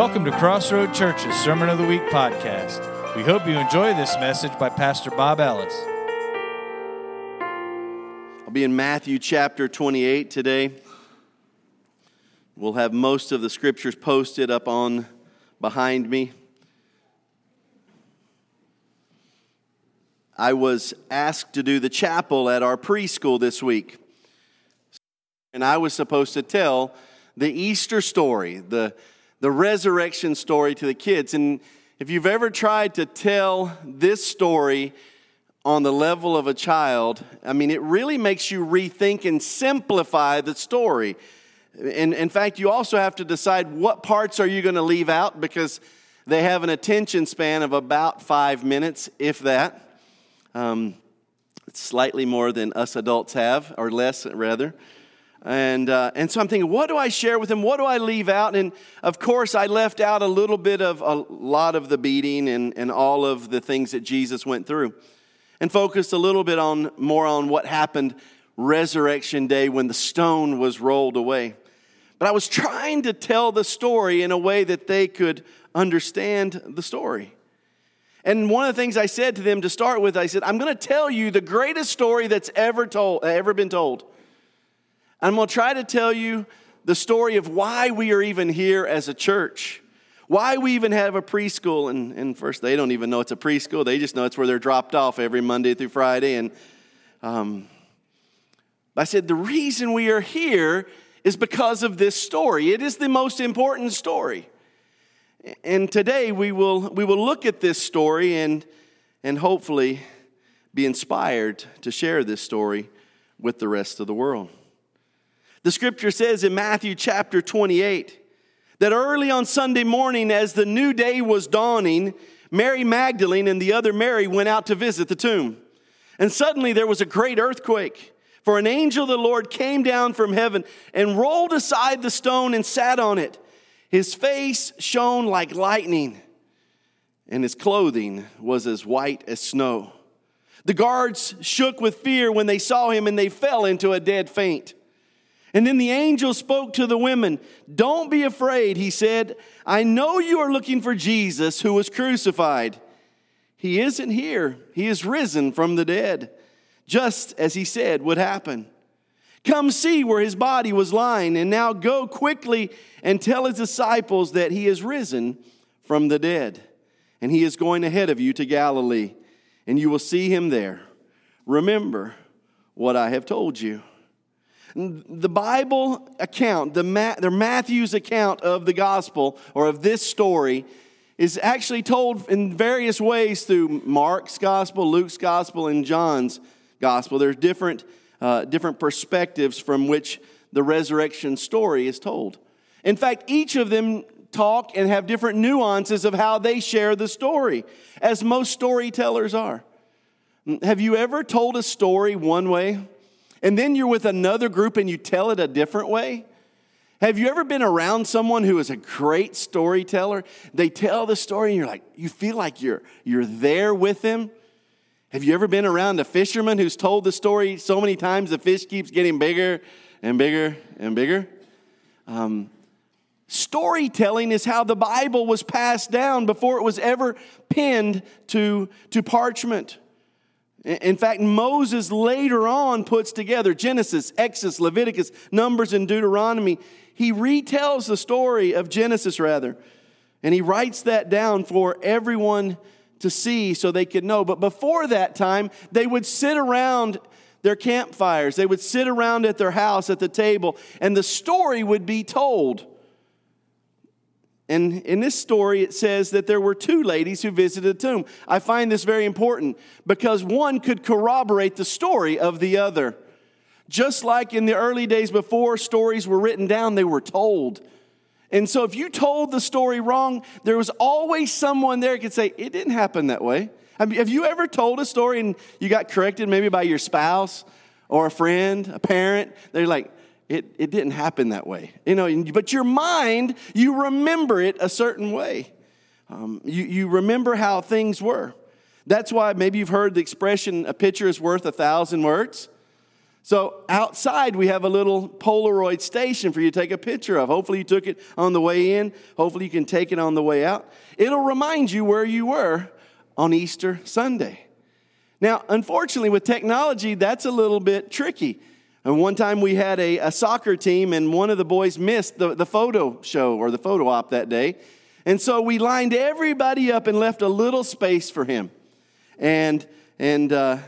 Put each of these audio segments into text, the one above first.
Welcome to Crossroad Church's Sermon of the Week podcast. We hope you enjoy this message by Pastor Bob Ellis. I'll be in Matthew chapter 28 today. We'll have most of the scriptures posted up on behind me. I was asked to do the chapel at our preschool this week. And I was supposed to tell the Easter story, the the resurrection story to the kids. And if you've ever tried to tell this story on the level of a child, I mean, it really makes you rethink and simplify the story. And in fact, you also have to decide what parts are you going to leave out because they have an attention span of about five minutes, if that. Um, slightly more than us adults have, or less, rather. And, uh, and so I'm thinking, what do I share with them? What do I leave out? And of course, I left out a little bit of a lot of the beating and, and all of the things that Jesus went through and focused a little bit on more on what happened resurrection day when the stone was rolled away. But I was trying to tell the story in a way that they could understand the story. And one of the things I said to them to start with, I said, I'm going to tell you the greatest story that's ever told, ever been told. I'm going to try to tell you the story of why we are even here as a church, why we even have a preschool. And, and first, they don't even know it's a preschool, they just know it's where they're dropped off every Monday through Friday. And um, I said, the reason we are here is because of this story. It is the most important story. And today we will, we will look at this story and, and hopefully be inspired to share this story with the rest of the world. The scripture says in Matthew chapter 28 that early on Sunday morning, as the new day was dawning, Mary Magdalene and the other Mary went out to visit the tomb. And suddenly there was a great earthquake, for an angel of the Lord came down from heaven and rolled aside the stone and sat on it. His face shone like lightning, and his clothing was as white as snow. The guards shook with fear when they saw him, and they fell into a dead faint. And then the angel spoke to the women. Don't be afraid, he said. I know you are looking for Jesus who was crucified. He isn't here, he is risen from the dead, just as he said would happen. Come see where his body was lying, and now go quickly and tell his disciples that he is risen from the dead. And he is going ahead of you to Galilee, and you will see him there. Remember what I have told you. The Bible account, the, Ma- the Matthew's account of the gospel or of this story is actually told in various ways through Mark's gospel, Luke's gospel, and John's gospel. There's different, uh, different perspectives from which the resurrection story is told. In fact, each of them talk and have different nuances of how they share the story, as most storytellers are. Have you ever told a story one way and then you're with another group and you tell it a different way? Have you ever been around someone who is a great storyteller? They tell the story and you're like, you feel like you're, you're there with them. Have you ever been around a fisherman who's told the story so many times the fish keeps getting bigger and bigger and bigger? Um, storytelling is how the Bible was passed down before it was ever pinned to, to parchment. In fact, Moses later on puts together Genesis, Exodus, Leviticus, Numbers, and Deuteronomy. He retells the story of Genesis, rather, and he writes that down for everyone to see so they could know. But before that time, they would sit around their campfires, they would sit around at their house at the table, and the story would be told. And in this story, it says that there were two ladies who visited the tomb. I find this very important because one could corroborate the story of the other. Just like in the early days before stories were written down, they were told. And so if you told the story wrong, there was always someone there who could say, It didn't happen that way. Have you ever told a story and you got corrected maybe by your spouse or a friend, a parent? They're like, it, it didn't happen that way. You know, but your mind, you remember it a certain way. Um, you, you remember how things were. That's why maybe you've heard the expression, a picture is worth a thousand words. So outside, we have a little Polaroid station for you to take a picture of. Hopefully, you took it on the way in. Hopefully, you can take it on the way out. It'll remind you where you were on Easter Sunday. Now, unfortunately, with technology, that's a little bit tricky. And one time we had a, a soccer team, and one of the boys missed the, the photo show or the photo op that day. And so we lined everybody up and left a little space for him. And, and uh,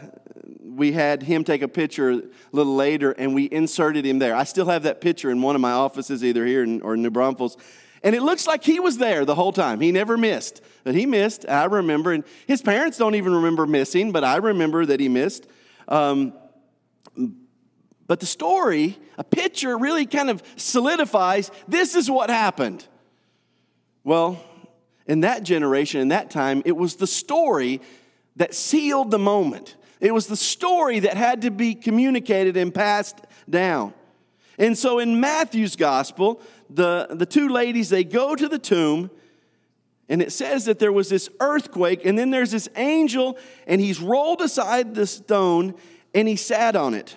we had him take a picture a little later, and we inserted him there. I still have that picture in one of my offices, either here in, or in New Braunfels. And it looks like he was there the whole time. He never missed. But he missed, I remember. And his parents don't even remember missing, but I remember that he missed. Um, but the story, a picture, really kind of solidifies this is what happened. Well, in that generation, in that time, it was the story that sealed the moment. It was the story that had to be communicated and passed down. And so in Matthew's gospel, the, the two ladies, they go to the tomb, and it says that there was this earthquake, and then there's this angel, and he's rolled aside the stone, and he sat on it.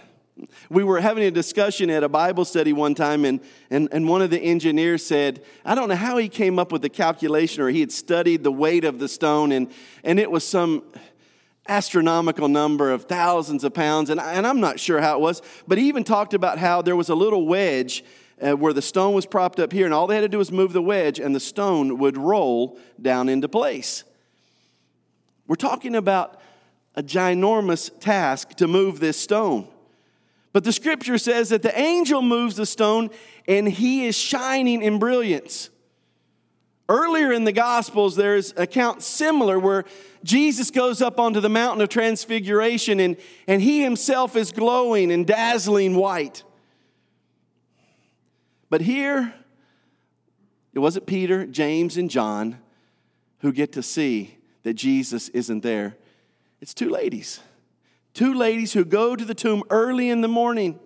We were having a discussion at a Bible study one time, and, and, and one of the engineers said, I don't know how he came up with the calculation, or he had studied the weight of the stone, and, and it was some astronomical number of thousands of pounds. And, and I'm not sure how it was, but he even talked about how there was a little wedge uh, where the stone was propped up here, and all they had to do was move the wedge, and the stone would roll down into place. We're talking about a ginormous task to move this stone. But the scripture says that the angel moves the stone and he is shining in brilliance. Earlier in the Gospels, there's account similar where Jesus goes up onto the mountain of transfiguration and, and he himself is glowing and dazzling white. But here, it wasn't Peter, James, and John who get to see that Jesus isn't there. It's two ladies. Two ladies who go to the tomb early in the morning.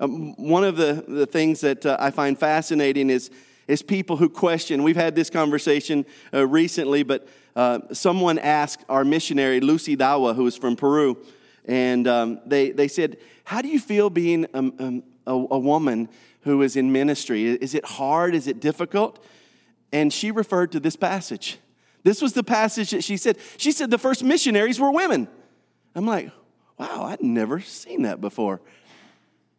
Um, one of the, the things that uh, I find fascinating is, is people who question. We've had this conversation uh, recently, but uh, someone asked our missionary, Lucy Dawa, who is from Peru, and um, they, they said, How do you feel being um, um, a, a woman who is in ministry? Is it hard? Is it difficult? And she referred to this passage. This was the passage that she said. She said the first missionaries were women. I'm like, wow, I'd never seen that before.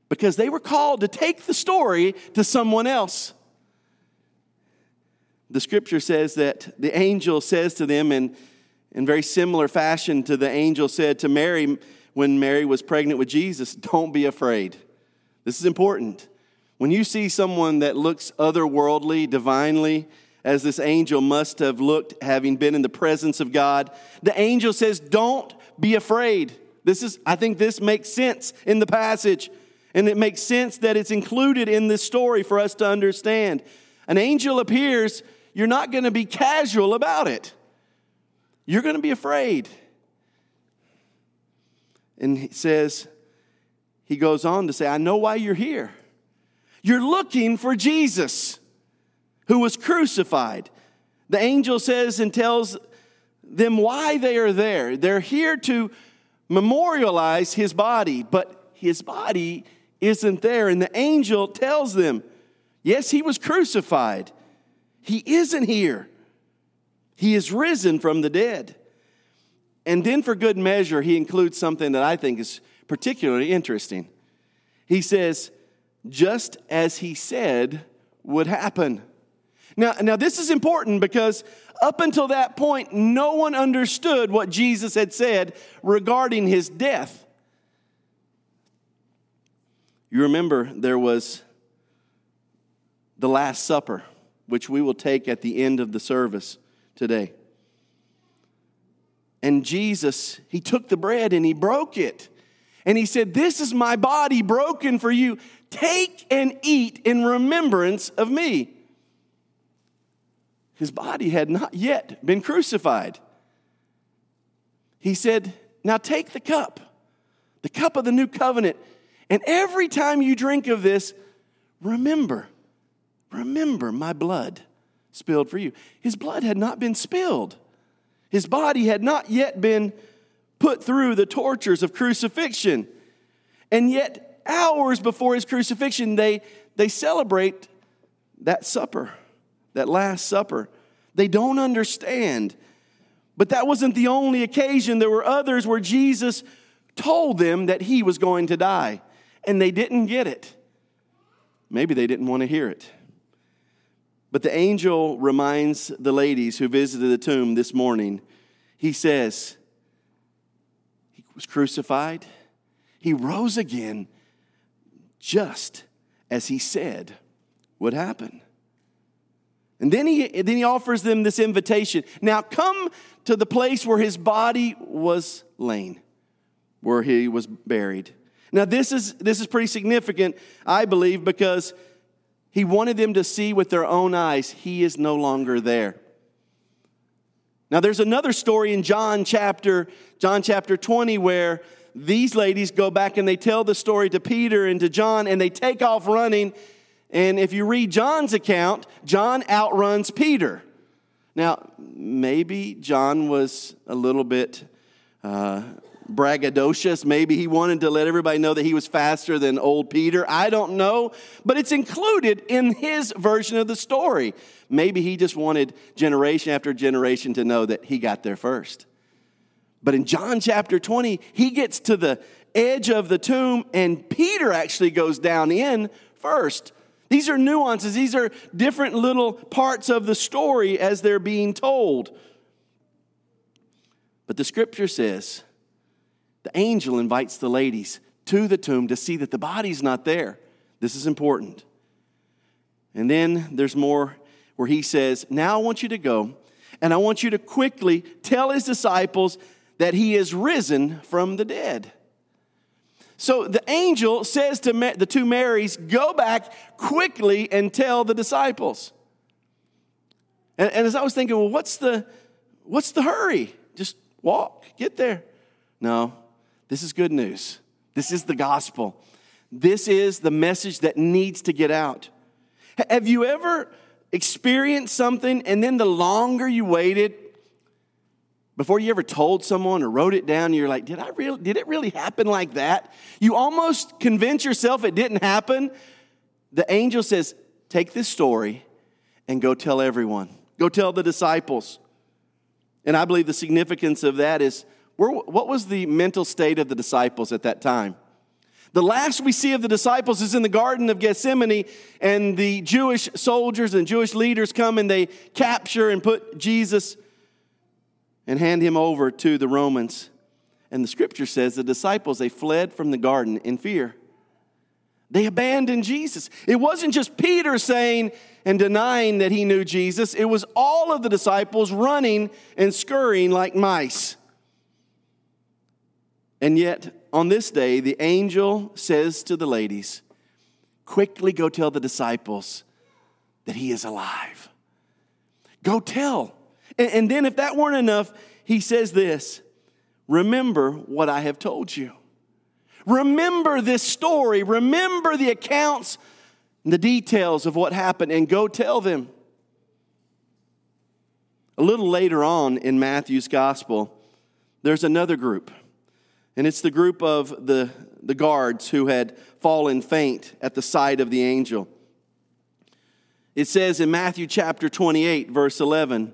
Because they were called to take the story to someone else. The scripture says that the angel says to them in, in very similar fashion to the angel said to Mary when Mary was pregnant with Jesus, don't be afraid. This is important. When you see someone that looks otherworldly, divinely, as this angel must have looked having been in the presence of God, the angel says, Don't be afraid. This is, I think this makes sense in the passage, and it makes sense that it's included in this story for us to understand. An angel appears, you're not going to be casual about it. You're going to be afraid. And he says, he goes on to say, I know why you're here. You're looking for Jesus who was crucified. The angel says and tells them why they are there. They're here to memorialize his body, but his body isn't there. And the angel tells them, Yes, he was crucified. He isn't here. He is risen from the dead. And then, for good measure, he includes something that I think is particularly interesting. He says, just as he said would happen. Now, now, this is important because up until that point, no one understood what Jesus had said regarding his death. You remember there was the Last Supper, which we will take at the end of the service today. And Jesus, he took the bread and he broke it. And he said, This is my body broken for you. Take and eat in remembrance of me. His body had not yet been crucified. He said, Now take the cup, the cup of the new covenant, and every time you drink of this, remember, remember my blood spilled for you. His blood had not been spilled, his body had not yet been put through the tortures of crucifixion. And yet, hours before his crucifixion, they, they celebrate that supper, that Last Supper. They don't understand. But that wasn't the only occasion. There were others where Jesus told them that he was going to die, and they didn't get it. Maybe they didn't want to hear it. But the angel reminds the ladies who visited the tomb this morning, he says, He was crucified, He rose again, just as He said would happen. And then he, then he offers them this invitation. Now come to the place where his body was laid, where he was buried. Now, this is, this is pretty significant, I believe, because he wanted them to see with their own eyes he is no longer there. Now, there's another story in John chapter, John chapter 20 where these ladies go back and they tell the story to Peter and to John and they take off running. And if you read John's account, John outruns Peter. Now, maybe John was a little bit uh, braggadocious. Maybe he wanted to let everybody know that he was faster than old Peter. I don't know, but it's included in his version of the story. Maybe he just wanted generation after generation to know that he got there first. But in John chapter 20, he gets to the edge of the tomb, and Peter actually goes down in first. These are nuances, these are different little parts of the story as they're being told. But the scripture says the angel invites the ladies to the tomb to see that the body's not there. This is important. And then there's more where he says, Now I want you to go, and I want you to quickly tell his disciples that he is risen from the dead. So the angel says to the two Marys, Go back quickly and tell the disciples. And, and as I was thinking, well, what's the, what's the hurry? Just walk, get there. No, this is good news. This is the gospel. This is the message that needs to get out. Have you ever experienced something and then the longer you waited before you ever told someone or wrote it down, you're like, did, I really, did it really happen like that? You almost convince yourself it didn't happen. The angel says, take this story and go tell everyone. Go tell the disciples. And I believe the significance of that is what was the mental state of the disciples at that time? The last we see of the disciples is in the Garden of Gethsemane, and the Jewish soldiers and Jewish leaders come and they capture and put Jesus and hand him over to the Romans. And the scripture says the disciples, they fled from the garden in fear. They abandoned Jesus. It wasn't just Peter saying and denying that he knew Jesus, it was all of the disciples running and scurrying like mice. And yet, on this day, the angel says to the ladies, Quickly go tell the disciples that he is alive. Go tell. And, and then, if that weren't enough, he says this Remember what I have told you. Remember this story. Remember the accounts and the details of what happened, and go tell them. A little later on in Matthew's gospel, there's another group and it's the group of the, the guards who had fallen faint at the sight of the angel. It says in Matthew chapter 28, verse 11,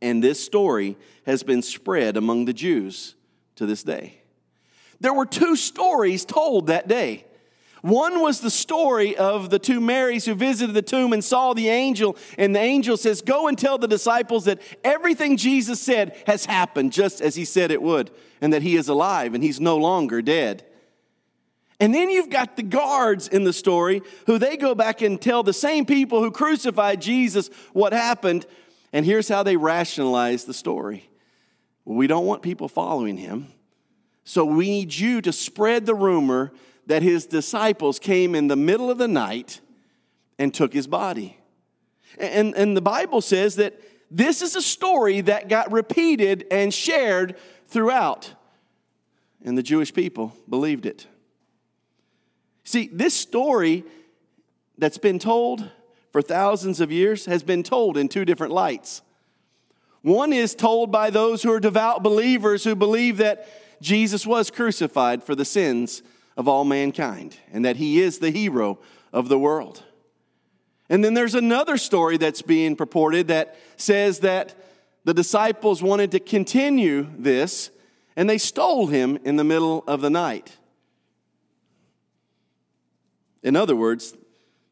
And this story has been spread among the Jews to this day. There were two stories told that day. One was the story of the two Marys who visited the tomb and saw the angel, and the angel says, Go and tell the disciples that everything Jesus said has happened just as he said it would, and that he is alive and he's no longer dead. And then you've got the guards in the story who they go back and tell the same people who crucified Jesus what happened. And here's how they rationalize the story we don't want people following him. So we need you to spread the rumor that his disciples came in the middle of the night and took his body. And, and the Bible says that this is a story that got repeated and shared throughout, and the Jewish people believed it. See, this story that's been told for thousands of years has been told in two different lights. One is told by those who are devout believers who believe that Jesus was crucified for the sins of all mankind and that he is the hero of the world. And then there's another story that's being purported that says that the disciples wanted to continue this and they stole him in the middle of the night. In other words,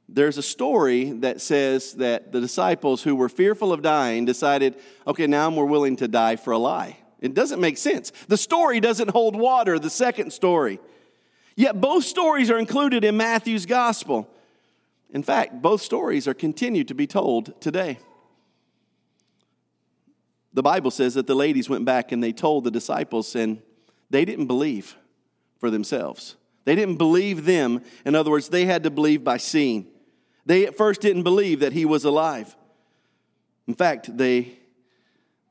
there's a story that says that the disciples who were fearful of dying decided, okay, now we're willing to die for a lie. It doesn't make sense. The story doesn't hold water, the second story. Yet both stories are included in Matthew's gospel. In fact, both stories are continued to be told today. The Bible says that the ladies went back and they told the disciples, and they didn't believe for themselves. They didn't believe them. In other words, they had to believe by seeing. They at first didn't believe that he was alive. In fact, they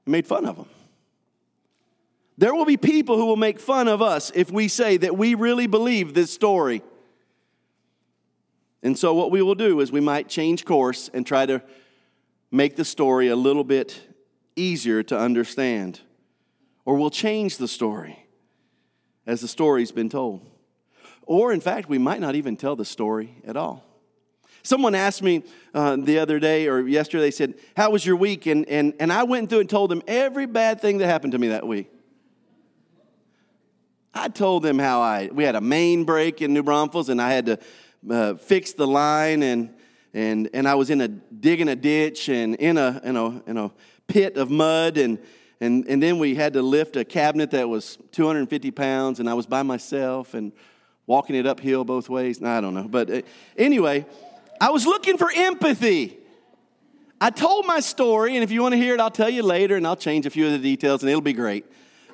made fun of him. There will be people who will make fun of us if we say that we really believe this story. And so, what we will do is we might change course and try to make the story a little bit easier to understand. Or we'll change the story as the story's been told. Or, in fact, we might not even tell the story at all. Someone asked me uh, the other day or yesterday, they said, How was your week? And, and, and I went through and told them every bad thing that happened to me that week. I told them how I, we had a main break in New Braunfels and I had to uh, fix the line and, and, and I was in a, digging a ditch and in a, in a, in a pit of mud and, and, and then we had to lift a cabinet that was 250 pounds and I was by myself and walking it uphill both ways. I don't know. But uh, anyway, I was looking for empathy. I told my story, and if you want to hear it, I'll tell you later, and I'll change a few of the details, and it'll be great.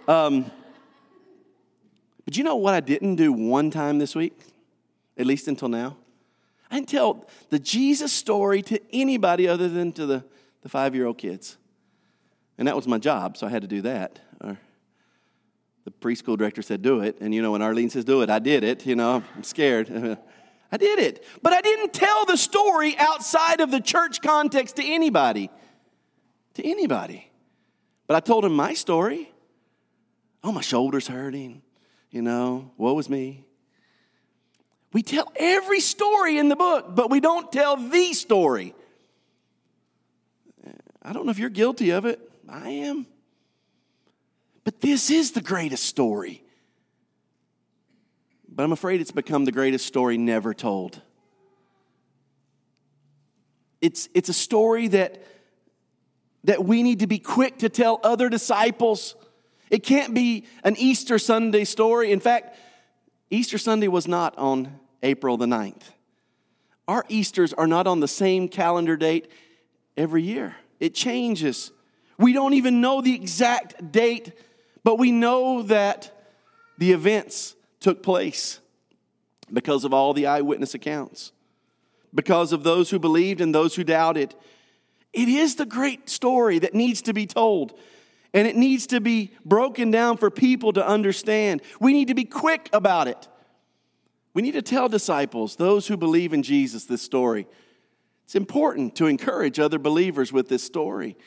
Um, but you know what I didn't do one time this week, at least until now? I didn't tell the Jesus story to anybody other than to the, the five year old kids. And that was my job, so I had to do that. Or the preschool director said, Do it. And you know, when Arlene says, Do it, I did it. You know, I'm scared. I did it. But I didn't tell the story outside of the church context to anybody. To anybody. But I told him my story. Oh, my shoulder's hurting you know, woe is me. We tell every story in the book, but we don't tell the story. I don't know if you're guilty of it. I am. But this is the greatest story. But I'm afraid it's become the greatest story never told. It's, it's a story that, that we need to be quick to tell other disciples it can't be an Easter Sunday story. In fact, Easter Sunday was not on April the 9th. Our Easters are not on the same calendar date every year, it changes. We don't even know the exact date, but we know that the events took place because of all the eyewitness accounts, because of those who believed and those who doubted. It is the great story that needs to be told. And it needs to be broken down for people to understand. We need to be quick about it. We need to tell disciples, those who believe in Jesus, this story. It's important to encourage other believers with this story.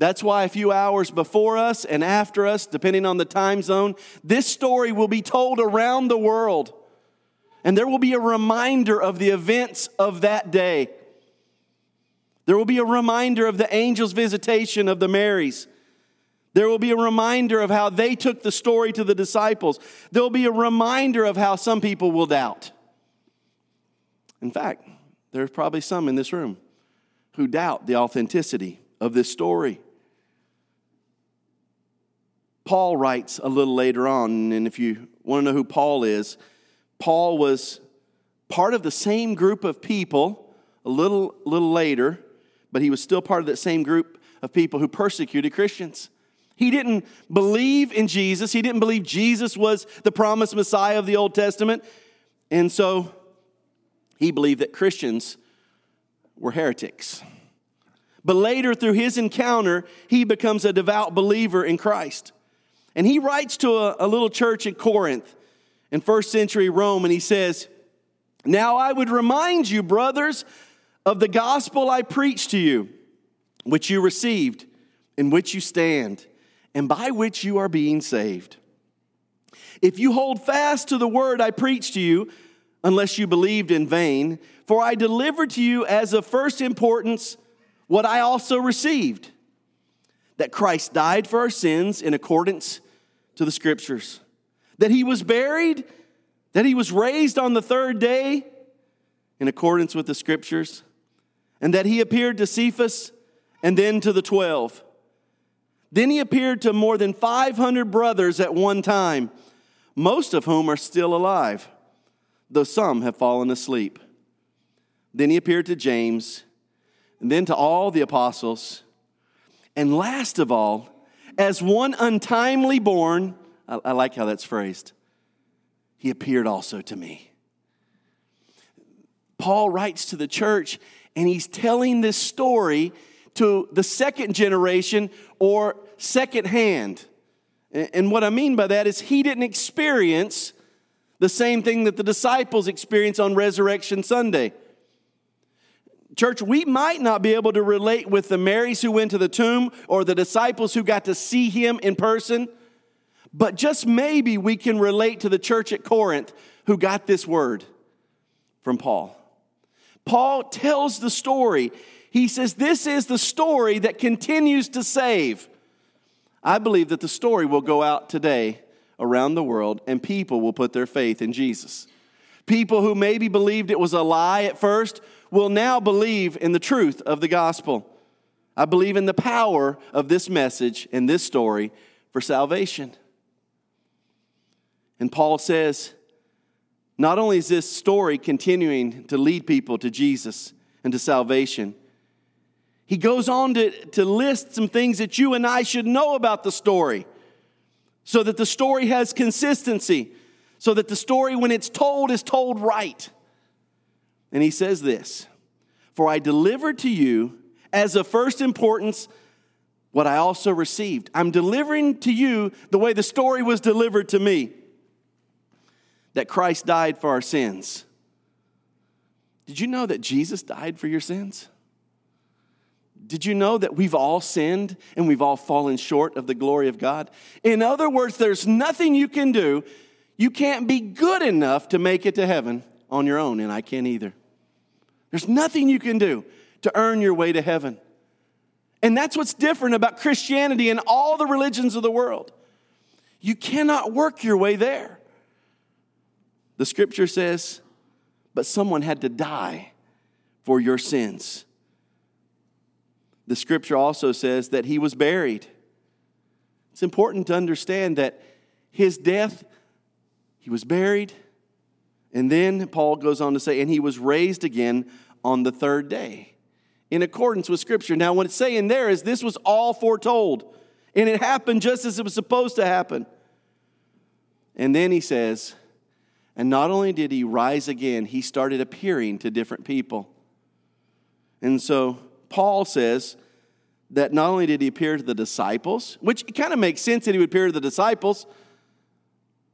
That's why a few hours before us and after us, depending on the time zone, this story will be told around the world. And there will be a reminder of the events of that day. There will be a reminder of the angel's visitation of the Marys. There will be a reminder of how they took the story to the disciples. There will be a reminder of how some people will doubt. In fact, there's probably some in this room who doubt the authenticity of this story. Paul writes a little later on, and if you want to know who Paul is, Paul was part of the same group of people a little, little later, but he was still part of that same group of people who persecuted Christians. He didn't believe in Jesus. He didn't believe Jesus was the promised Messiah of the Old Testament. And so he believed that Christians were heretics. But later, through his encounter, he becomes a devout believer in Christ. And he writes to a, a, little church in Corinth in first century Rome, and he says, Now I would remind you, brothers, of the gospel I preached to you, which you received, in which you stand, and by which you are being saved. If you hold fast to the word I preached to you, unless you believed in vain, for I delivered to you as of first importance what I also received that Christ died for our sins in accordance to the scriptures, that he was buried, that he was raised on the third day in accordance with the scriptures, and that he appeared to Cephas and then to the twelve. Then he appeared to more than 500 brothers at one time, most of whom are still alive though some have fallen asleep. Then he appeared to James, and then to all the apostles. And last of all, as one untimely born, I, I like how that's phrased, he appeared also to me. Paul writes to the church, and he's telling this story to the second generation or second hand. And what I mean by that is he didn't experience the same thing that the disciples experienced on Resurrection Sunday. Church, we might not be able to relate with the Marys who went to the tomb or the disciples who got to see him in person, but just maybe we can relate to the church at Corinth who got this word from Paul. Paul tells the story. He says, This is the story that continues to save. I believe that the story will go out today around the world, and people will put their faith in Jesus. People who maybe believed it was a lie at first will now believe in the truth of the gospel. I believe in the power of this message and this story for salvation. And Paul says, not only is this story continuing to lead people to Jesus and to salvation, he goes on to, to list some things that you and I should know about the story so that the story has consistency, so that the story, when it's told, is told right. And he says this For I delivered to you as of first importance what I also received. I'm delivering to you the way the story was delivered to me that Christ died for our sins. Did you know that Jesus died for your sins? Did you know that we've all sinned and we've all fallen short of the glory of God? In other words, there's nothing you can do. You can't be good enough to make it to heaven on your own, and I can't either. There's nothing you can do to earn your way to heaven. And that's what's different about Christianity and all the religions of the world. You cannot work your way there. The scripture says, but someone had to die for your sins. The scripture also says that he was buried. It's important to understand that his death, he was buried, and then Paul goes on to say, and he was raised again on the third day in accordance with scripture. Now, what it's saying there is this was all foretold, and it happened just as it was supposed to happen. And then he says, and not only did he rise again, he started appearing to different people. And so Paul says that not only did he appear to the disciples, which kind of makes sense that he would appear to the disciples,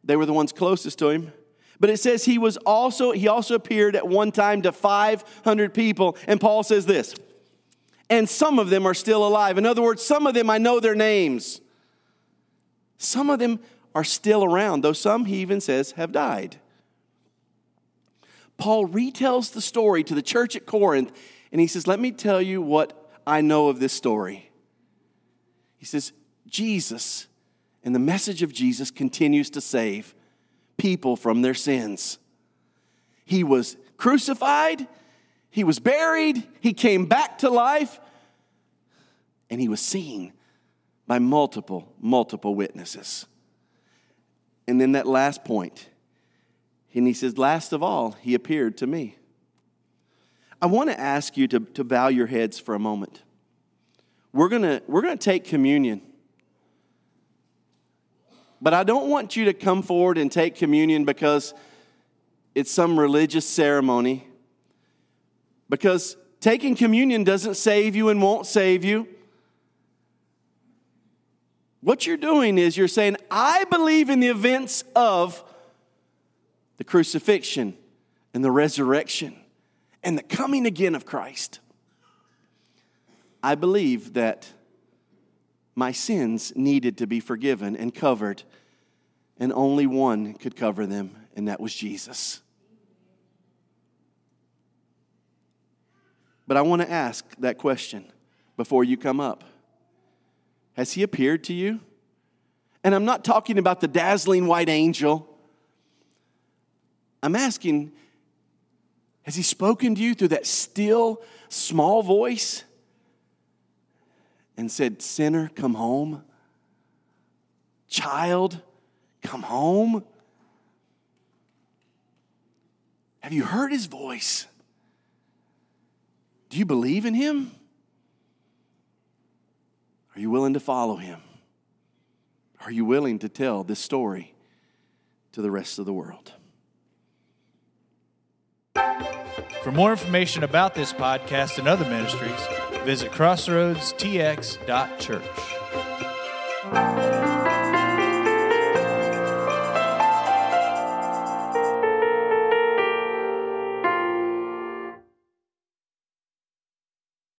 they were the ones closest to him. But it says he was also he also appeared at one time to 500 people and Paul says this. And some of them are still alive. In other words, some of them I know their names. Some of them are still around, though some he even says have died. Paul retells the story to the church at Corinth and he says, Let me tell you what I know of this story. He says, Jesus and the message of Jesus continues to save people from their sins. He was crucified, he was buried, he came back to life, and he was seen by multiple, multiple witnesses. And then that last point, and he says, Last of all, he appeared to me. I want to ask you to, to bow your heads for a moment. We're going to we're going to take communion. But I don't want you to come forward and take communion because it's some religious ceremony because taking communion doesn't save you and won't save you. What you're doing is you're saying, I believe in the events of the crucifixion and the resurrection and the coming again of Christ. I believe that my sins needed to be forgiven and covered, and only one could cover them, and that was Jesus. But I want to ask that question before you come up Has he appeared to you? And I'm not talking about the dazzling white angel. I'm asking, has he spoken to you through that still, small voice and said, Sinner, come home? Child, come home? Have you heard his voice? Do you believe in him? Are you willing to follow him? Are you willing to tell this story to the rest of the world? For more information about this podcast and other ministries, visit crossroadstx.church.